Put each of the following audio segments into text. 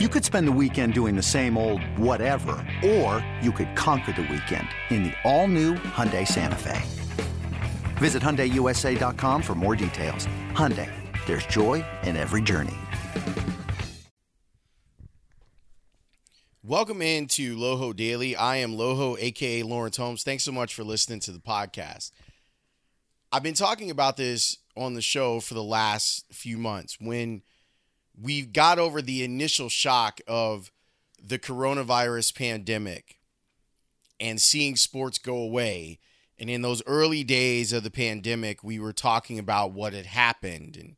You could spend the weekend doing the same old whatever, or you could conquer the weekend in the all-new Hyundai Santa Fe. Visit HyundaiUSA.com for more details. Hyundai, there's joy in every journey. Welcome into Loho Daily. I am Loho, aka Lawrence Holmes. Thanks so much for listening to the podcast. I've been talking about this on the show for the last few months when – we got over the initial shock of the coronavirus pandemic and seeing sports go away. And in those early days of the pandemic, we were talking about what had happened. And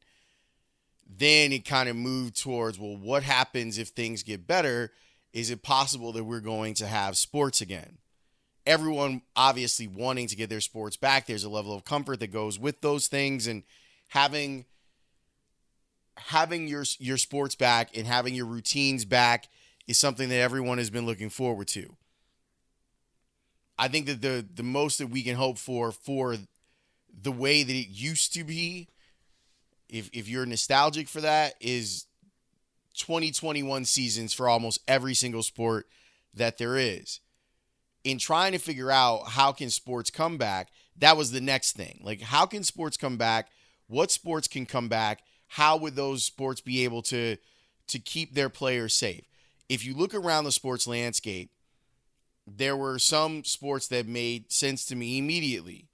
then it kind of moved towards well, what happens if things get better? Is it possible that we're going to have sports again? Everyone obviously wanting to get their sports back. There's a level of comfort that goes with those things. And having having your your sports back and having your routines back is something that everyone has been looking forward to. I think that the the most that we can hope for for the way that it used to be, if if you're nostalgic for that, is 2021 seasons for almost every single sport that there is. In trying to figure out how can sports come back, that was the next thing. Like how can sports come back? What sports can come back? How would those sports be able to to keep their players safe? If you look around the sports landscape, there were some sports that made sense to me immediately.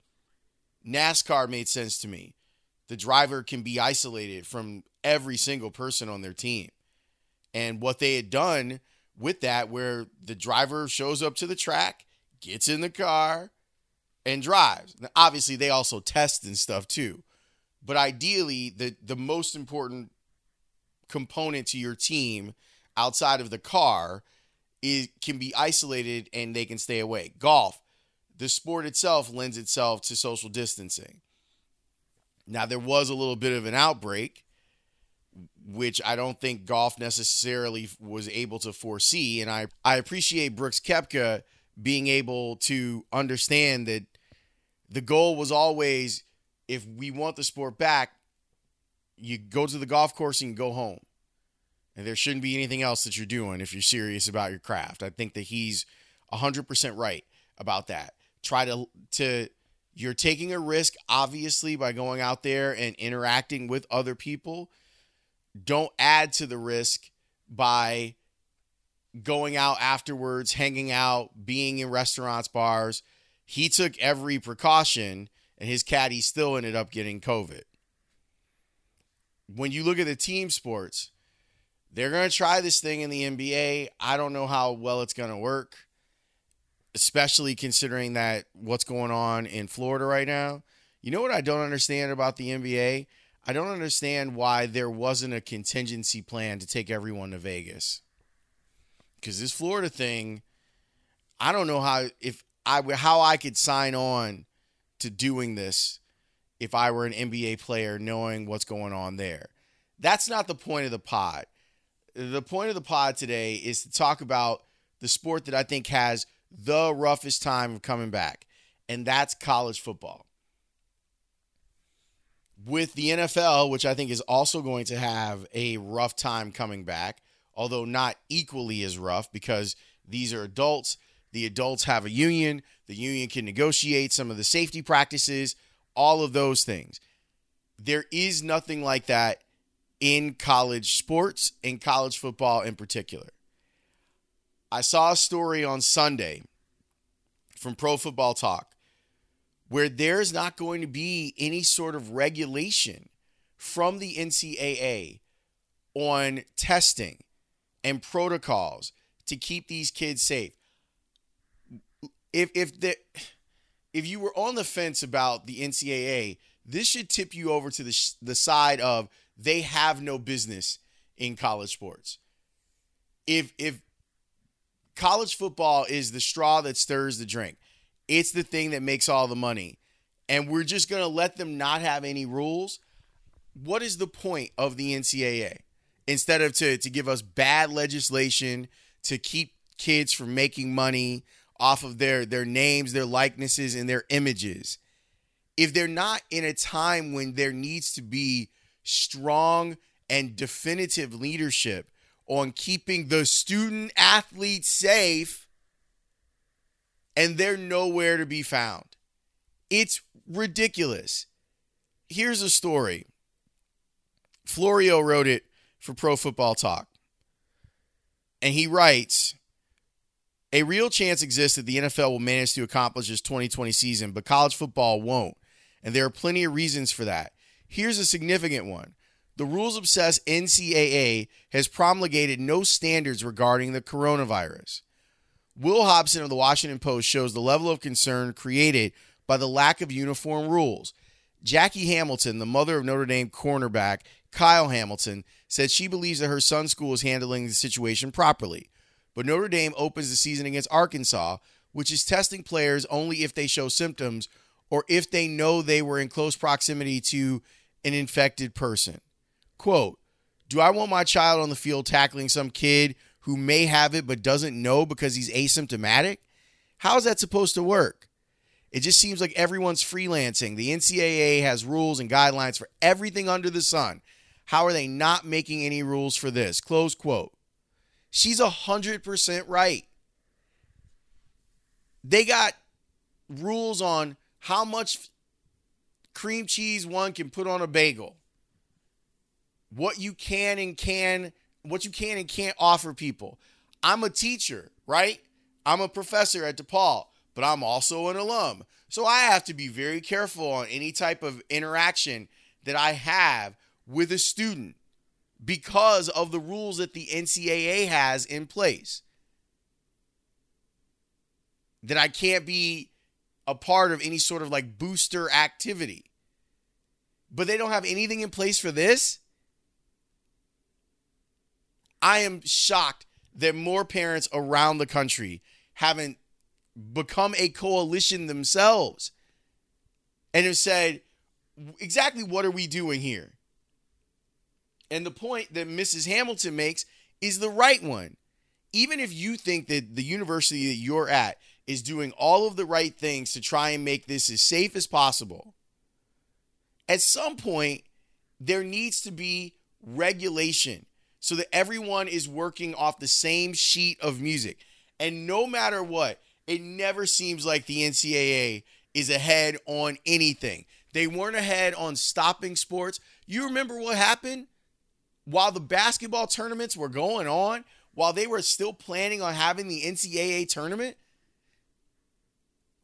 NASCAR made sense to me. The driver can be isolated from every single person on their team. And what they had done with that, where the driver shows up to the track, gets in the car, and drives. Now, obviously, they also test and stuff too. But ideally, the the most important component to your team outside of the car is can be isolated and they can stay away. Golf, the sport itself lends itself to social distancing. Now there was a little bit of an outbreak which I don't think golf necessarily was able to foresee and I I appreciate Brooks Koepka being able to understand that the goal was always if we want the sport back, you go to the golf course and go home. And there shouldn't be anything else that you're doing if you're serious about your craft. I think that he's 100% right about that. Try to to you're taking a risk obviously by going out there and interacting with other people. Don't add to the risk by going out afterwards, hanging out, being in restaurants, bars. He took every precaution and his caddy still ended up getting COVID. When you look at the team sports, they're going to try this thing in the NBA. I don't know how well it's going to work, especially considering that what's going on in Florida right now. You know what I don't understand about the NBA? I don't understand why there wasn't a contingency plan to take everyone to Vegas. Cuz this Florida thing, I don't know how if I how I could sign on to doing this if I were an NBA player knowing what's going on there. That's not the point of the pod. The point of the pod today is to talk about the sport that I think has the roughest time of coming back, and that's college football. With the NFL, which I think is also going to have a rough time coming back, although not equally as rough because these are adults the adults have a union. The union can negotiate some of the safety practices, all of those things. There is nothing like that in college sports, in college football in particular. I saw a story on Sunday from Pro Football Talk where there's not going to be any sort of regulation from the NCAA on testing and protocols to keep these kids safe if if the if you were on the fence about the NCAA, this should tip you over to the the side of they have no business in college sports. If if college football is the straw that stirs the drink, it's the thing that makes all the money, and we're just to let them not have any rules. What is the point of the NCAA? Instead of to to give us bad legislation to keep kids from making money off of their their names, their likenesses, and their images. If they're not in a time when there needs to be strong and definitive leadership on keeping the student athletes safe, and they're nowhere to be found. It's ridiculous. Here's a story. Florio wrote it for Pro Football Talk. And he writes A real chance exists that the NFL will manage to accomplish its 2020 season, but college football won't. And there are plenty of reasons for that. Here's a significant one the rules obsessed NCAA has promulgated no standards regarding the coronavirus. Will Hobson of the Washington Post shows the level of concern created by the lack of uniform rules. Jackie Hamilton, the mother of Notre Dame cornerback Kyle Hamilton, said she believes that her son's school is handling the situation properly. But Notre Dame opens the season against Arkansas, which is testing players only if they show symptoms or if they know they were in close proximity to an infected person. Quote, do I want my child on the field tackling some kid who may have it but doesn't know because he's asymptomatic? How is that supposed to work? It just seems like everyone's freelancing. The NCAA has rules and guidelines for everything under the sun. How are they not making any rules for this? Close quote. She's 100% right. They got rules on how much cream cheese one can put on a bagel what you can and can what you can and can't offer people. I'm a teacher, right? I'm a professor at DePaul, but I'm also an alum. So I have to be very careful on any type of interaction that I have with a student because of the rules that the NCAA has in place. That I can't be a part of any sort of like booster activity. But they don't have anything in place for this? I am shocked that more parents around the country haven't become a coalition themselves and have said, exactly what are we doing here? And the point that Mrs. Hamilton makes is the right one. Even if you think that the university that you're at is doing all of the right things to try and make this as safe as possible, at some point, there needs to be regulation so that everyone is working off the same sheet of music. And no matter what, it never seems like the NCAA is ahead on anything. They weren't ahead on stopping sports. You remember what happened while the basketball tournaments were going on, while they were still planning on having the NCAA tournament?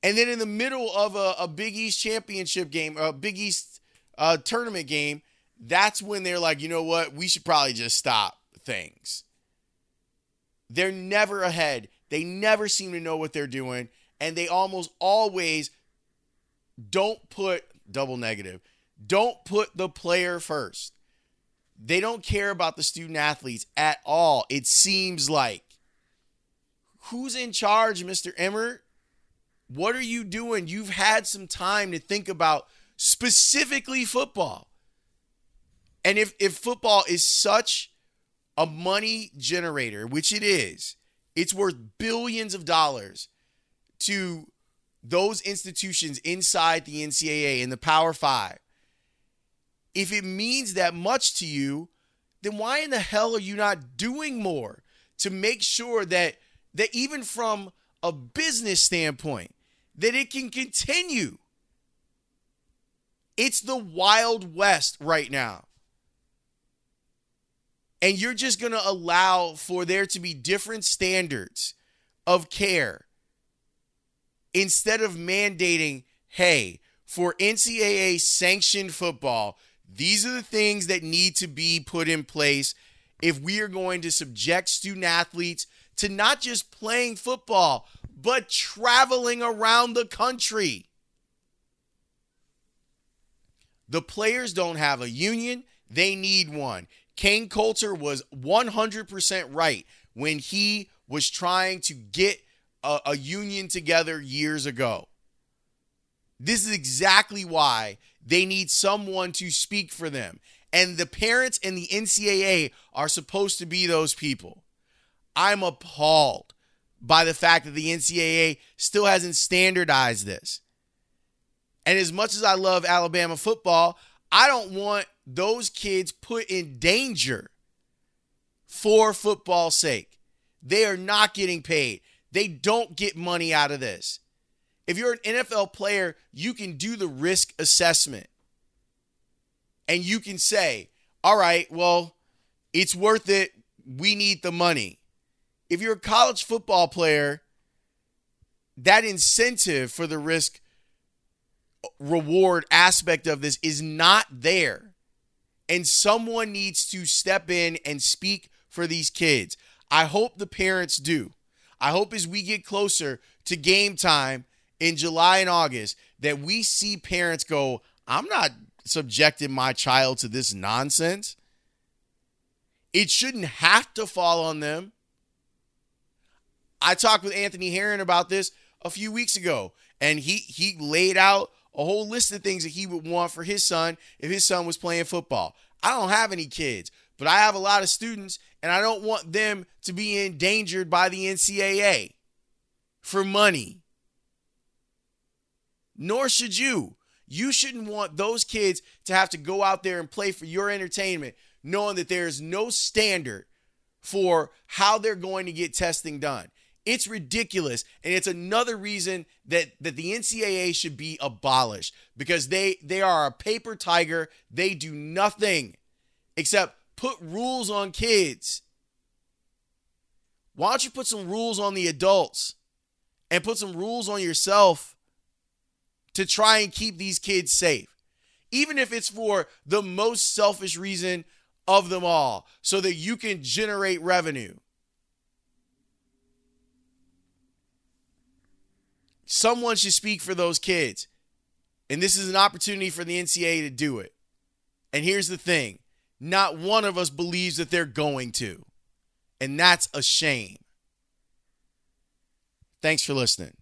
And then in the middle of a, a Big East championship game, a Big East uh, tournament game, that's when they're like, you know what, we should probably just stop things. They're never ahead. They never seem to know what they're doing. And they almost always don't put double negative, don't put the player first. They don't care about the student athletes at all. It seems like. Who's in charge, Mr. Emmert? What are you doing? You've had some time to think about specifically football. And if if football is such a money generator, which it is, it's worth billions of dollars to those institutions inside the NCAA and the Power 5. If it means that much to you, then why in the hell are you not doing more to make sure that that even from a business standpoint that it can continue? It's the wild west right now and you're just going to allow for there to be different standards of care instead of mandating, hey, for NCAA sanctioned football, these are the things that need to be put in place if we are going to subject student athletes to not just playing football, but traveling around the country. The players don't have a union, they need one. Kain Colter was 100% right when he was trying to get a, a, union together years ago. This is exactly why they need someone to speak for them. And the parents and the NCAA are supposed to be those people. I'm appalled by the fact that the NCAA still hasn't standardized this. And as much as I love Alabama football, I don't want those kids put in danger for football's sake. They are not getting paid. They don't get money out of this. If you're an NFL player, you can do the risk assessment and you can say, all right, well, it's worth it. We need the money. If you're a college football player, that incentive for the risk reward aspect of this is not there. And someone needs to step in and speak for these kids. I hope the parents do. I hope as we get closer to game time in July and August that we see parents go, I'm not subjecting my child to this nonsense. It shouldn't have to fall on them. I talked with Anthony Herron about this a few weeks ago, and he he laid out a whole list of things that he would want for his son if his son was playing football. I don't have any kids, but I have a lot of students, and I don't want them to be endangered by the NCAA for money. Nor should you. You shouldn't want those kids to have to go out there and play for your entertainment, knowing that there is no standard for how they're going to get testing done. It's ridiculous. And it's another reason that, that the NCAA should be abolished because they, they are a paper tiger. They do nothing except put rules on kids. Why don't you put some rules on the adults and put some rules on yourself to try and keep these kids safe? Even if it's for the most selfish reason of them all, so that you can generate revenue. Someone should speak for those kids. And this is an opportunity for the NCAA to do it. And here's the thing not one of us believes that they're going to. And that's a shame. Thanks for listening.